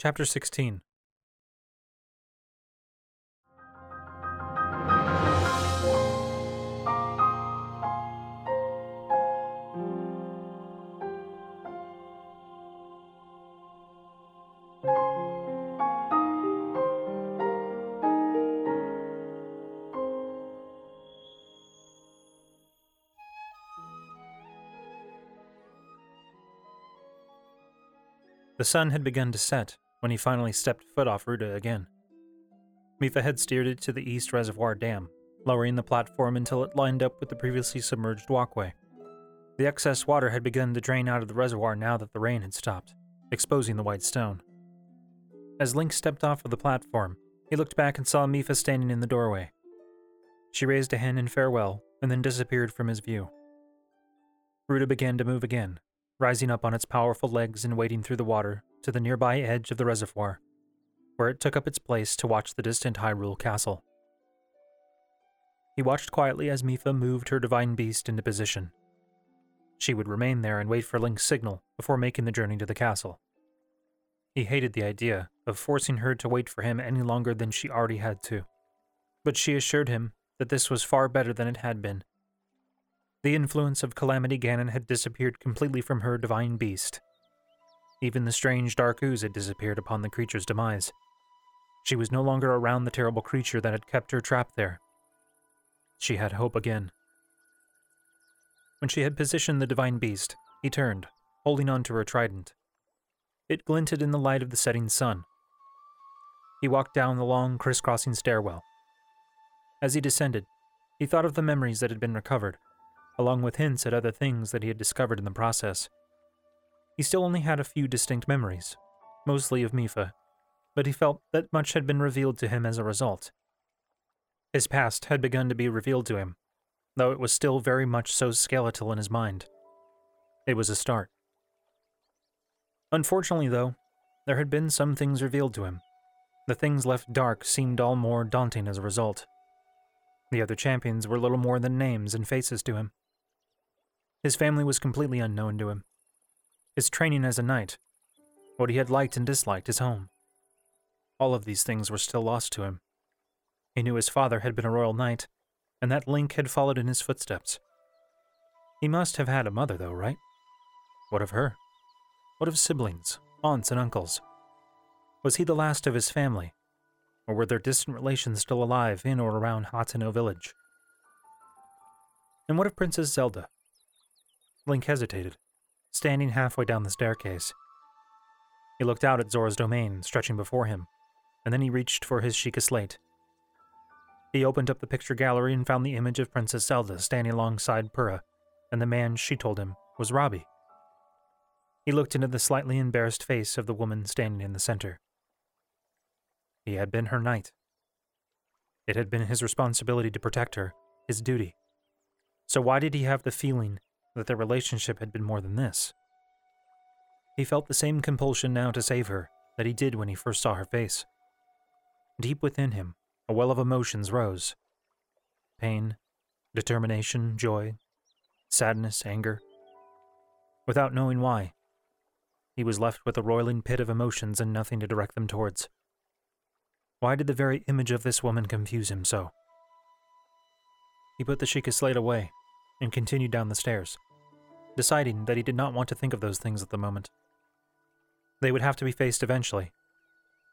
Chapter 16 The sun had begun to set when he finally stepped foot off Ruta again. Mipha had steered it to the East Reservoir Dam, lowering the platform until it lined up with the previously submerged walkway. The excess water had begun to drain out of the reservoir now that the rain had stopped, exposing the white stone. As Link stepped off of the platform, he looked back and saw Mipha standing in the doorway. She raised a hand in farewell and then disappeared from his view. Ruta began to move again, rising up on its powerful legs and wading through the water to the nearby edge of the reservoir, where it took up its place to watch the distant Hyrule castle. He watched quietly as Mipha moved her divine beast into position. She would remain there and wait for Link's signal before making the journey to the castle. He hated the idea of forcing her to wait for him any longer than she already had to, but she assured him that this was far better than it had been the influence of Calamity Ganon had disappeared completely from her divine beast. Even the strange dark ooze had disappeared upon the creature's demise. She was no longer around the terrible creature that had kept her trapped there. She had hope again. When she had positioned the divine beast, he turned, holding on to her trident. It glinted in the light of the setting sun. He walked down the long, crisscrossing stairwell. As he descended, he thought of the memories that had been recovered along with hints at other things that he had discovered in the process. He still only had a few distinct memories, mostly of Mipha, but he felt that much had been revealed to him as a result. His past had begun to be revealed to him, though it was still very much so skeletal in his mind. It was a start. Unfortunately, though, there had been some things revealed to him. The things left dark seemed all more daunting as a result. The other champions were little more than names and faces to him. His family was completely unknown to him. His training as a knight, what he had liked and disliked, his home. All of these things were still lost to him. He knew his father had been a royal knight, and that Link had followed in his footsteps. He must have had a mother, though, right? What of her? What of siblings, aunts, and uncles? Was he the last of his family? Or were their distant relations still alive in or around Hateno village? And what of Princess Zelda? Link hesitated, standing halfway down the staircase. He looked out at Zora's domain stretching before him, and then he reached for his Sheikah slate. He opened up the picture gallery and found the image of Princess Zelda standing alongside Purah, and the man, she told him, was Robbie. He looked into the slightly embarrassed face of the woman standing in the center. He had been her knight. It had been his responsibility to protect her, his duty. So why did he have the feeling that their relationship had been more than this. He felt the same compulsion now to save her that he did when he first saw her face. Deep within him, a well of emotions rose pain, determination, joy, sadness, anger. Without knowing why, he was left with a roiling pit of emotions and nothing to direct them towards. Why did the very image of this woman confuse him so? He put the Sheikah slate away and continued down the stairs, deciding that he did not want to think of those things at the moment. They would have to be faced eventually,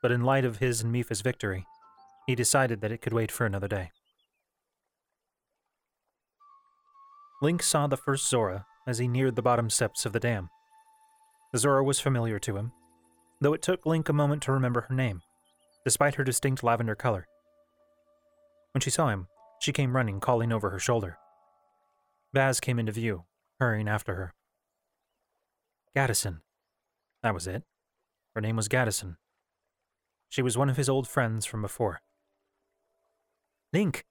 but in light of his and Mipha's victory, he decided that it could wait for another day. Link saw the first Zora as he neared the bottom steps of the dam. The Zora was familiar to him, though it took Link a moment to remember her name, despite her distinct lavender color. When she saw him, she came running, calling over her shoulder. Baz came into view, hurrying after her. Gaddison. That was it. Her name was Gaddison. She was one of his old friends from before. Link,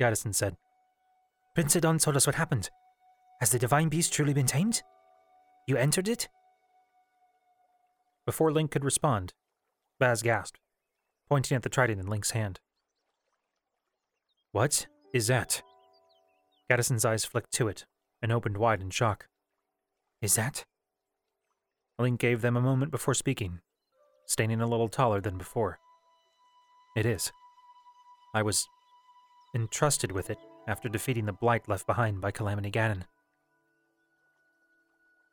Gaddison said. Prince Sidon told us what happened. Has the divine beast truly been tamed? You entered it? Before Link could respond, Baz gasped, pointing at the trident in Link's hand. What is that? Gaddison's eyes flicked to it and opened wide in shock. Is that? Link gave them a moment before speaking, standing a little taller than before. It is. I was entrusted with it after defeating the blight left behind by Calamity Ganon.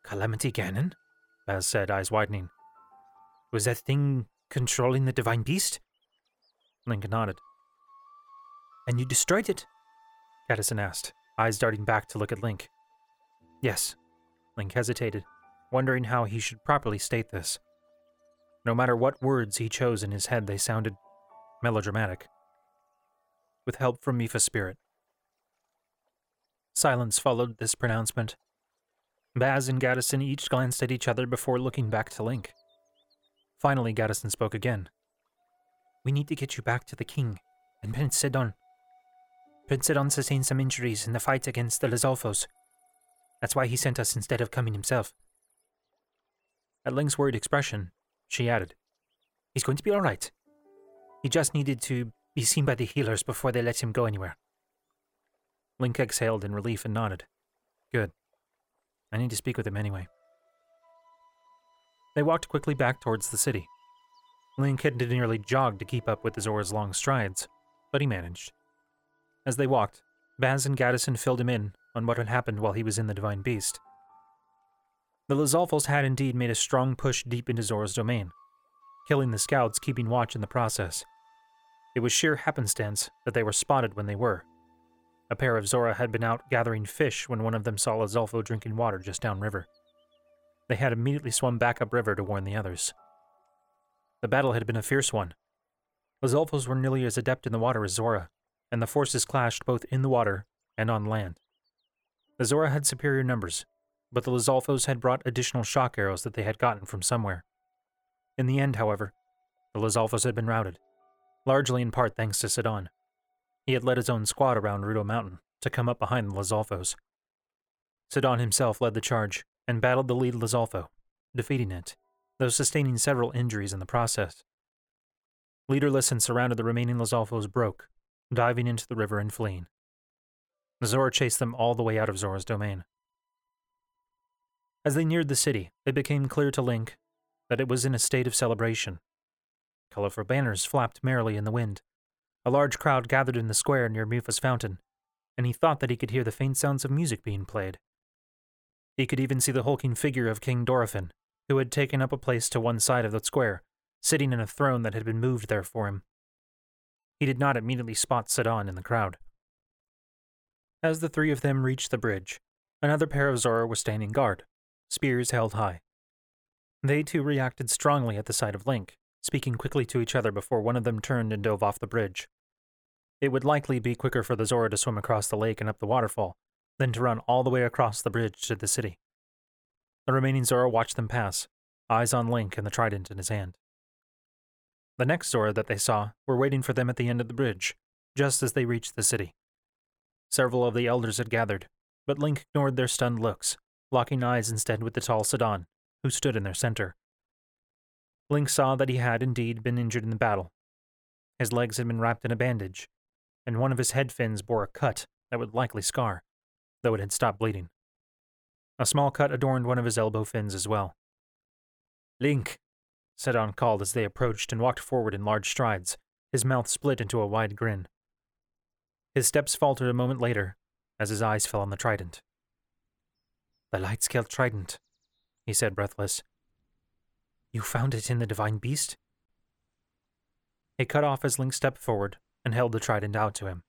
Calamity Ganon? Baz said, eyes widening. Was that thing controlling the divine beast? Link nodded. And you destroyed it? Gaddison asked, eyes darting back to look at Link. Yes. Link hesitated, wondering how he should properly state this. No matter what words he chose in his head, they sounded melodramatic. With help from Mipha's spirit. Silence followed this pronouncement. Baz and Gaddison each glanced at each other before looking back to Link. Finally, Gaddison spoke again. We need to get you back to the king and Prince Sidon. Prince Sidon sustained some injuries in the fight against the Lizalfos. That's why he sent us instead of coming himself. At Link's worried expression, she added, He's going to be all right. He just needed to be seen by the healers before they let him go anywhere. Link exhaled in relief and nodded. Good. I need to speak with him anyway. They walked quickly back towards the city. Link had nearly jogged to keep up with Zora's long strides, but he managed. As they walked, Baz and Gaddison filled him in on what had happened while he was in the Divine Beast. The Lizalfos had indeed made a strong push deep into Zora's domain, killing the scouts keeping watch in the process. It was sheer happenstance that they were spotted when they were, a pair of Zora had been out gathering fish when one of them saw Lizalfo drinking water just downriver. They had immediately swum back upriver to warn the others. The battle had been a fierce one. Lizalfos were nearly as adept in the water as Zora, and the forces clashed both in the water and on land. The Zora had superior numbers, but the Lizalfos had brought additional shock arrows that they had gotten from somewhere. In the end, however, the Lizalfos had been routed, largely in part thanks to Sidon. He had led his own squad around Ruto Mountain to come up behind the Lizalfos. Sidon himself led the charge and battled the lead Lizalfo, defeating it, though sustaining several injuries in the process. Leaderless and surrounded the remaining Lizalfos broke, diving into the river and fleeing. Zora chased them all the way out of Zora's domain. As they neared the city, it became clear to Link that it was in a state of celebration. Colorful banners flapped merrily in the wind, a large crowd gathered in the square near Mipha's fountain, and he thought that he could hear the faint sounds of music being played. He could even see the hulking figure of King Dorephan, who had taken up a place to one side of the square, sitting in a throne that had been moved there for him. He did not immediately spot Sidon in the crowd. As the three of them reached the bridge, another pair of Zora was standing guard, spears held high. They too reacted strongly at the sight of Link, speaking quickly to each other before one of them turned and dove off the bridge. It would likely be quicker for the Zora to swim across the lake and up the waterfall than to run all the way across the bridge to the city. The remaining Zora watched them pass, eyes on Link and the trident in his hand. The next Zora that they saw were waiting for them at the end of the bridge, just as they reached the city. Several of the elders had gathered, but Link ignored their stunned looks, locking eyes instead with the tall Sidon, who stood in their center. Link saw that he had indeed been injured in the battle. His legs had been wrapped in a bandage, and one of his head fins bore a cut that would likely scar, though it had stopped bleeding. A small cut adorned one of his elbow fins as well. Link, Sidon called as they approached and walked forward in large strides, his mouth split into a wide grin. His steps faltered a moment later, as his eyes fell on the trident. The light scale trident, he said, breathless. You found it in the divine beast? He cut off as Link stepped forward and held the trident out to him.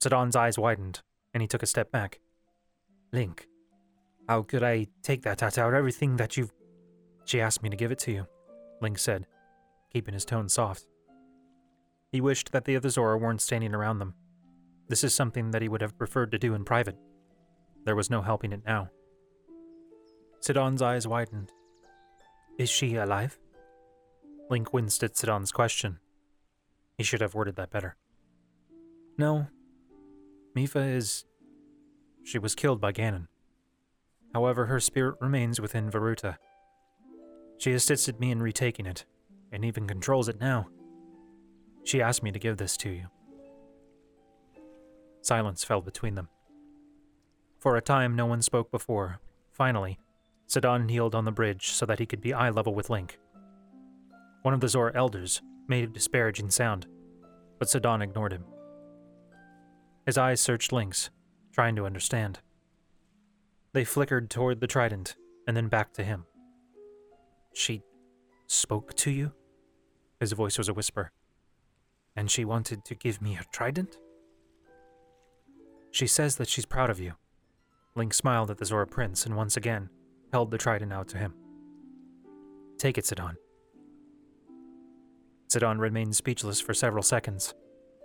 Sidon's eyes widened, and he took a step back. Link, how could I take that out of everything that you've. She asked me to give it to you, Link said, keeping his tone soft. He wished that the other Zora weren't standing around them. This is something that he would have preferred to do in private. There was no helping it now. Sidon's eyes widened. Is she alive? Link winced at Sidon's question. He should have worded that better. No. Mipha is. She was killed by Ganon. However, her spirit remains within Vah-Ruta. She assisted me in retaking it, and even controls it now. She asked me to give this to you. Silence fell between them. For a time, no one spoke before. Finally, Sidon kneeled on the bridge so that he could be eye level with Link. One of the Zora elders made a disparaging sound, but Sidon ignored him. His eyes searched Link's, trying to understand. They flickered toward the trident and then back to him. She spoke to you? His voice was a whisper. And she wanted to give me her trident? She says that she's proud of you. Link smiled at the Zora Prince and once again held the trident out to him. Take it, Sidon. Sidon remained speechless for several seconds.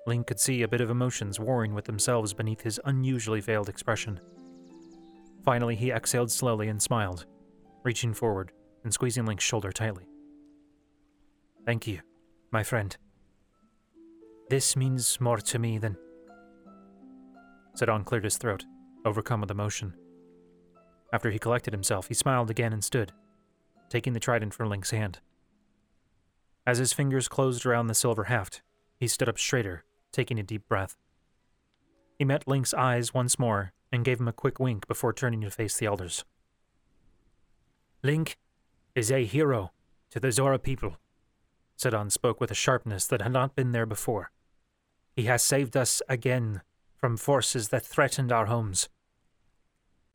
Link could see a bit of emotions warring with themselves beneath his unusually veiled expression. Finally, he exhaled slowly and smiled, reaching forward and squeezing Link's shoulder tightly. Thank you, my friend. This means more to me than. Sidon cleared his throat, overcome with emotion. After he collected himself, he smiled again and stood, taking the trident from Link's hand. As his fingers closed around the silver haft, he stood up straighter, taking a deep breath. He met Link's eyes once more and gave him a quick wink before turning to face the elders. Link is a hero to the Zora people, Sidon spoke with a sharpness that had not been there before. He has saved us again from forces that threatened our homes.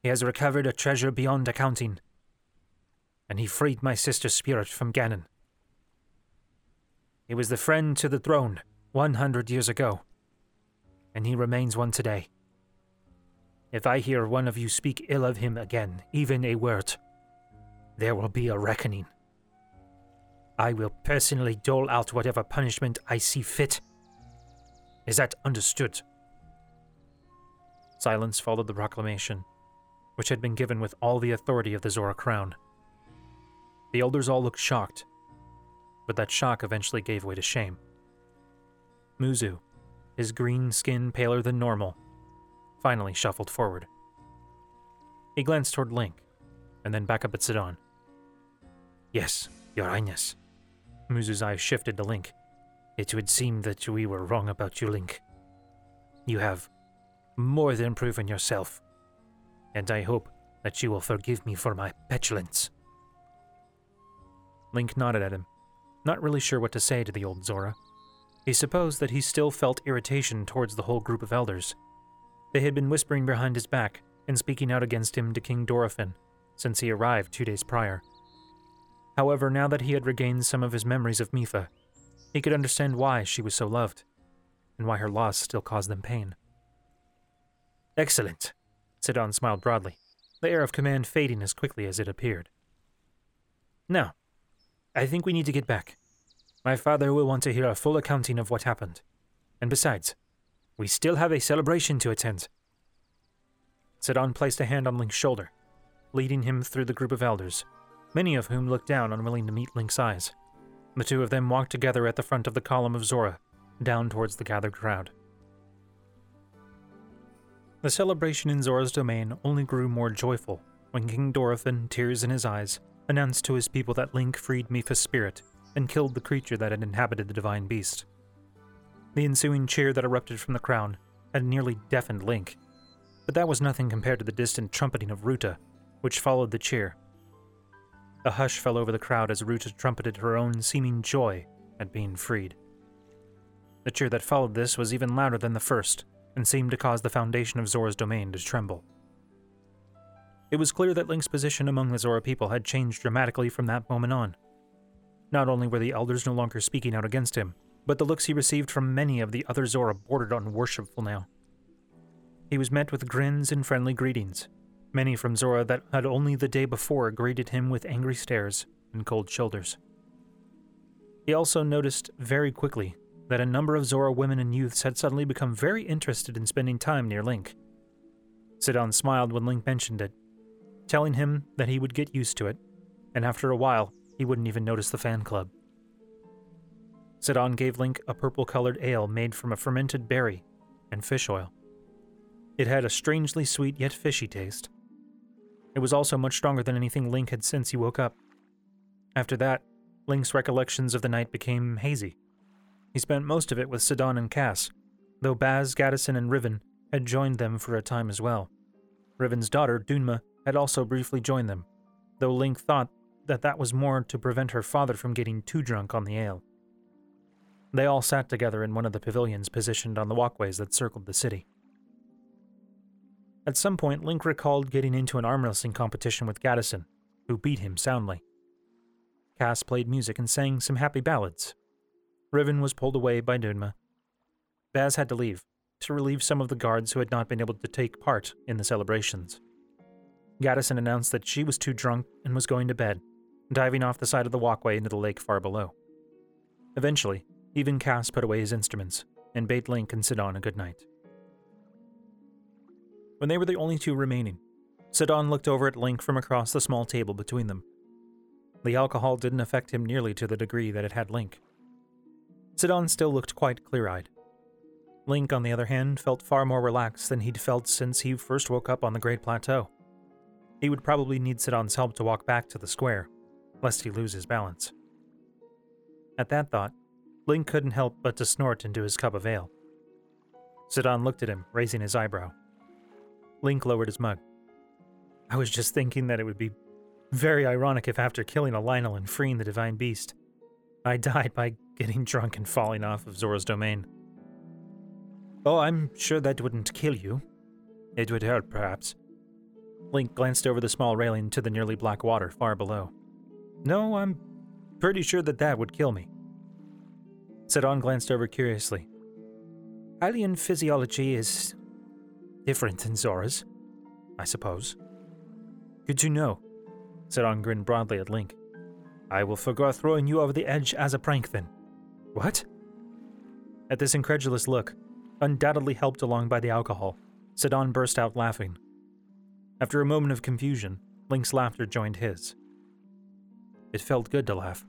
He has recovered a treasure beyond accounting, and he freed my sister's spirit from Ganon. He was the friend to the throne 100 years ago, and he remains one today. If I hear one of you speak ill of him again, even a word, there will be a reckoning. I will personally dole out whatever punishment I see fit. Is that understood? Silence followed the proclamation, which had been given with all the authority of the Zora crown. The elders all looked shocked, but that shock eventually gave way to shame. Muzu, his green skin paler than normal, finally shuffled forward. He glanced toward Link, and then back up at Sidon. Yes, Your Highness. Muzu's eyes shifted to Link. It would seem that we were wrong about you, Link. You have more than proven yourself, and I hope that you will forgive me for my petulance. Link nodded at him, not really sure what to say to the old Zora. He supposed that he still felt irritation towards the whole group of elders. They had been whispering behind his back and speaking out against him to King Dorephan since he arrived two days prior. However, now that he had regained some of his memories of Mipha, he could understand why she was so loved, and why her loss still caused them pain. Excellent, Sidon smiled broadly, the air of command fading as quickly as it appeared. Now, I think we need to get back. My father will want to hear a full accounting of what happened. And besides, we still have a celebration to attend. Sidon placed a hand on Link's shoulder, leading him through the group of elders, many of whom looked down, unwilling to meet Link's eyes. The two of them walked together at the front of the column of Zora, down towards the gathered crowd. The celebration in Zora's domain only grew more joyful when King Dorephan, tears in his eyes, announced to his people that Link freed Mipha's spirit and killed the creature that had inhabited the divine beast. The ensuing cheer that erupted from the crowd had nearly deafened Link, but that was nothing compared to the distant trumpeting of Ruta, which followed the cheer. A hush fell over the crowd as Ruta trumpeted her own seeming joy at being freed. The cheer that followed this was even louder than the first, and seemed to cause the foundation of Zora's domain to tremble. It was clear that Link's position among the Zora people had changed dramatically from that moment on. Not only were the elders no longer speaking out against him, but the looks he received from many of the other Zora bordered on worshipful now. He was met with grins and friendly greetings, many from Zora that had only the day before greeted him with angry stares and cold shoulders. He also noticed very quickly that a number of Zora women and youths had suddenly become very interested in spending time near Link. Sidon smiled when Link mentioned it, telling him that he would get used to it, and after a while, he wouldn't even notice the fan club. Sidon gave Link a purple colored ale made from a fermented berry and fish oil. It had a strangely sweet yet fishy taste. It was also much stronger than anything Link had since he woke up. After that, Link's recollections of the night became hazy. He spent most of it with Sidon and Kass, though Baz, Gaddison, and Riven had joined them for a time as well. Riven's daughter, Dunma, had also briefly joined them, though Link thought that that was more to prevent her father from getting too drunk on the ale. They all sat together in one of the pavilions positioned on the walkways that circled the city. At some point, Link recalled getting into an arm wrestling competition with Gaddison, who beat him soundly. Kass played music and sang some happy ballads. Riven was pulled away by Dunma. Baz had to leave to relieve some of the guards who had not been able to take part in the celebrations. Gaddison announced that she was too drunk and was going to bed, diving off the side of the walkway into the lake far below. Eventually, even Kass put away his instruments and bade Link and Sidon a good night. When they were the only two remaining, Sidon looked over at Link from across the small table between them. The alcohol didn't affect him nearly to the degree that it had Link. Sidon still looked quite clear eyed. Link, on the other hand, felt far more relaxed than he'd felt since he first woke up on the Great Plateau. He would probably need Sidon's help to walk back to the square, lest he lose his balance. At that thought, Link couldn't help but to snort into his cup of ale. Sidon looked at him, raising his eyebrow. Link lowered his mug. I was just thinking that it would be very ironic if after killing a Lynel and freeing the Divine Beast, I died by getting drunk and falling off of Zora's domain. Oh, I'm sure that wouldn't kill you. It would hurt, perhaps. Link glanced over the small railing to the nearly black water far below. No, I'm pretty sure that that would kill me. Sidon glanced over curiously. Hylian physiology is different than Zora's, I suppose. Good to know. Sidon grinned broadly at Link. I will forgo throwing you over the edge as a prank then. What? At this incredulous look, undoubtedly helped along by the alcohol, Sidon burst out laughing. After a moment of confusion, Link's laughter joined his. It felt good to laugh.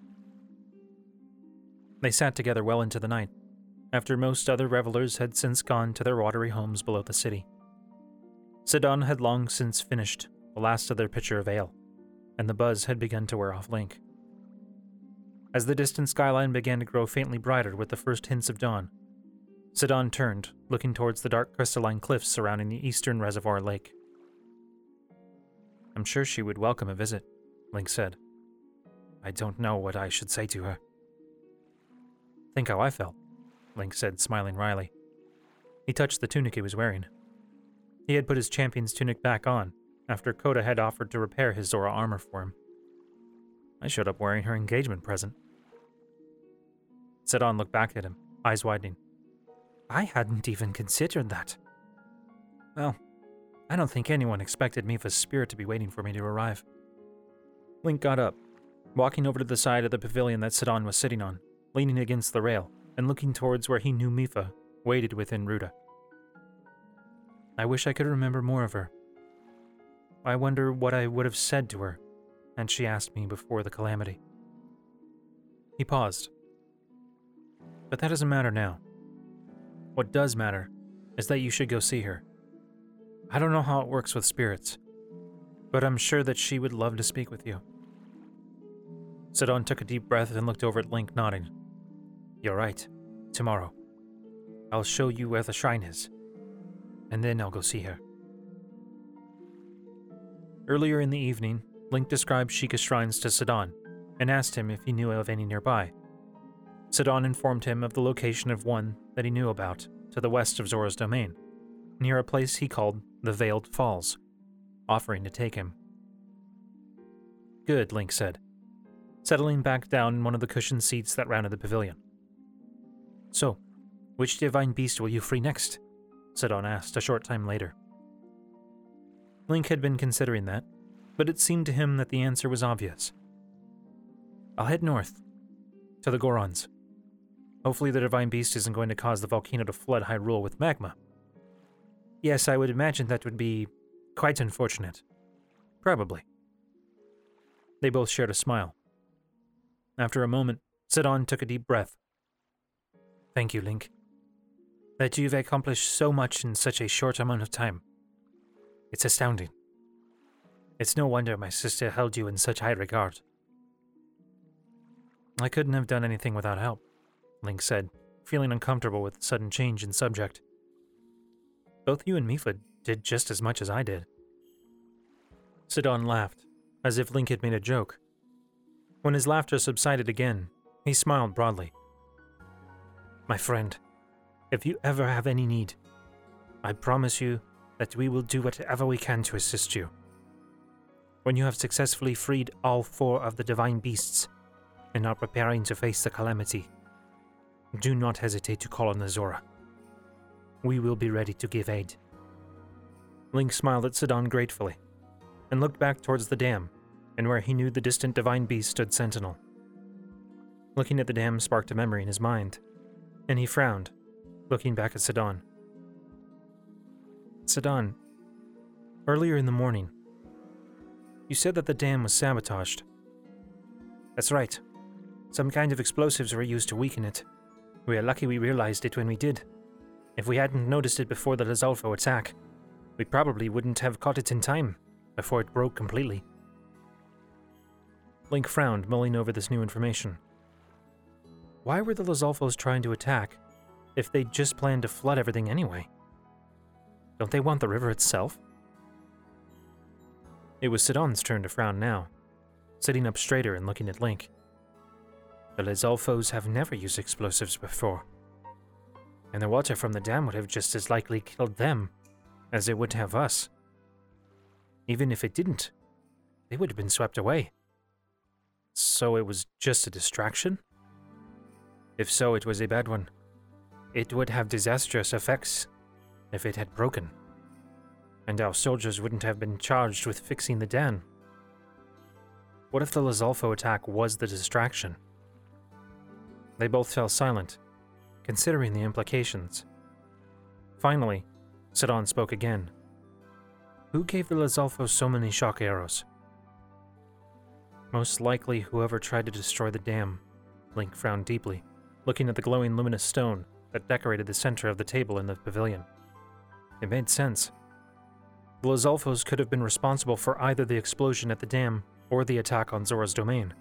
They sat together well into the night, after most other revelers had since gone to their watery homes below the city. Sidon had long since finished the last of their pitcher of ale, and the buzz had begun to wear off Link. As the distant skyline began to grow faintly brighter with the first hints of dawn, Sidon turned, looking towards the dark crystalline cliffs surrounding the eastern reservoir lake. I'm sure she would welcome a visit, Link said. I don't know what I should say to her. Think how I felt, Link said, smiling wryly. He touched the tunic he was wearing. He had put his champion's tunic back on after Kodah had offered to repair his Zora armor for him. I showed up wearing her engagement present. Sidon looked back at him, eyes widening. I hadn't even considered that. Well, I don't think anyone expected Mipha's spirit to be waiting for me to arrive. Link got up, walking over to the side of the pavilion that Sidon was sitting on, leaning against the rail and looking towards where he knew Mipha waited within Ruta. I wish I could remember more of her. I wonder what I would have said to her had she asked me before the calamity. He paused. But that doesn't matter now. What does matter is that you should go see her. I don't know how it works with spirits, but I'm sure that she would love to speak with you. Sidon took a deep breath and looked over at Link, nodding. You're right. Tomorrow. I'll show you where the shrine is, and then I'll go see her. Earlier in the evening, Link described Sheikah's shrines to Sidon and asked him if he knew of any nearby. Sidon informed him of the location of one that he knew about, to the west of Zora's domain, near a place he called the Veiled Falls, offering to take him. Good, Link said, settling back down in one of the cushioned seats that rounded the pavilion. So, which divine beast will you free next? Sidon asked a short time later. Link had been considering that, but it seemed to him that the answer was obvious. I'll head north, to the Gorons. Hopefully, the Divine Beast isn't going to cause the volcano to flood Hyrule with magma. Yes, I would imagine that would be quite unfortunate. Probably. They both shared a smile. After a moment, Sidon took a deep breath. Thank you, Link. That you've accomplished so much in such a short amount of time. It's astounding. It's no wonder my sister held you in such high regard. I couldn't have done anything without help. Link said, feeling uncomfortable with the sudden change in subject. Both you and Mipha did just as much as I did. Sidon laughed, as if Link had made a joke. When his laughter subsided again, he smiled broadly. My friend, if you ever have any need, I promise you that we will do whatever we can to assist you. When you have successfully freed all four of the divine beasts and are preparing to face the calamity, do not hesitate to call on the Zora. We will be ready to give aid. Link smiled at Sidon gratefully and looked back towards the dam and where he knew the distant divine beast stood sentinel. Looking at the dam sparked a memory in his mind, and he frowned, looking back at Sidon. Sidon, earlier in the morning, you said that the dam was sabotaged. That's right. Some kind of explosives were used to weaken it. We are lucky we realized it when we did. If we hadn't noticed it before the Lizalfo attack, we probably wouldn't have caught it in time before it broke completely. Link frowned, mulling over this new information. Why were the Lizalfos trying to attack if they just planned to flood everything anyway? Don't they want the river itself? It was Sidon's turn to frown now, sitting up straighter and looking at Link. The Lizalfos have never used explosives before, and the water from the dam would have just as likely killed them as it would have us. Even if it didn't, they would have been swept away. So it was just a distraction? If so, it was a bad one. It would have disastrous effects if it had broken. And our soldiers wouldn't have been charged with fixing the dam. What if the Lizalfo attack was the distraction? They both fell silent, considering the implications. Finally, Sidon spoke again. Who gave the Lizalfo so many shock arrows? Most likely whoever tried to destroy the dam. Link frowned deeply, looking at the glowing luminous stone that decorated the center of the table in the pavilion. It made sense. The Lizalfos could have been responsible for either the explosion at the dam or the attack on Zora's domain.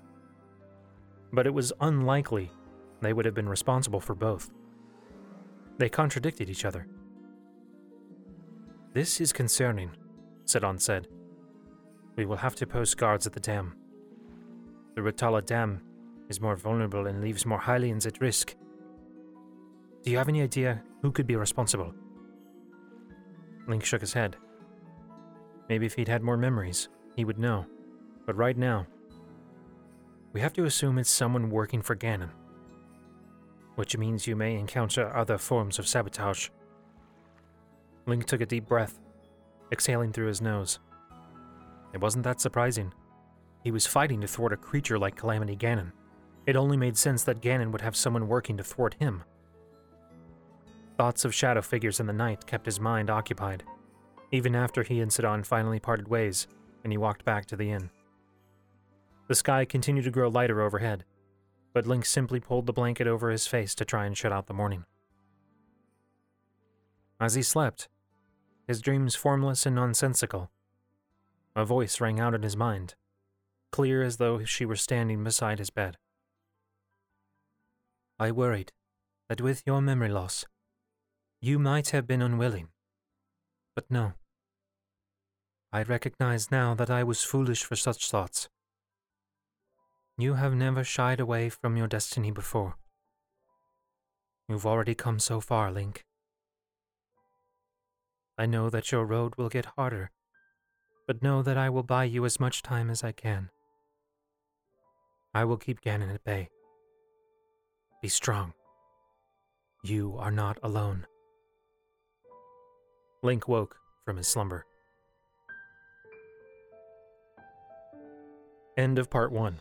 But it was unlikely they would have been responsible for both. They contradicted each other. This is concerning, Sidon said. We will have to post guards at the dam. The Rutala Dam is more vulnerable and leaves more Hylians at risk. Do you have any idea who could be responsible? Link shook his head. Maybe if he'd had more memories, he would know. But right now, we have to assume it's someone working for Ganon. Which means you may encounter other forms of sabotage. Link took a deep breath, exhaling through his nose. It wasn't that surprising. He was fighting to thwart a creature like Calamity Ganon. It only made sense that Ganon would have someone working to thwart him. Thoughts of shadow figures in the night kept his mind occupied, even after he and Sidon finally parted ways and he walked back to the inn. The sky continued to grow lighter overhead, but Link simply pulled the blanket over his face to try and shut out the morning. As he slept, his dreams formless and nonsensical, a voice rang out in his mind clear as though she were standing beside his bed. I worried that with your memory loss, you might have been unwilling. But no. I recognize now that I was foolish for such thoughts. You have never shied away from your destiny before. You've already come so far, Link. I know that your road will get harder, but know that I will buy you as much time as I can. I will keep Ganon at bay. Be strong. You are not alone. Link woke from his slumber. End of part one.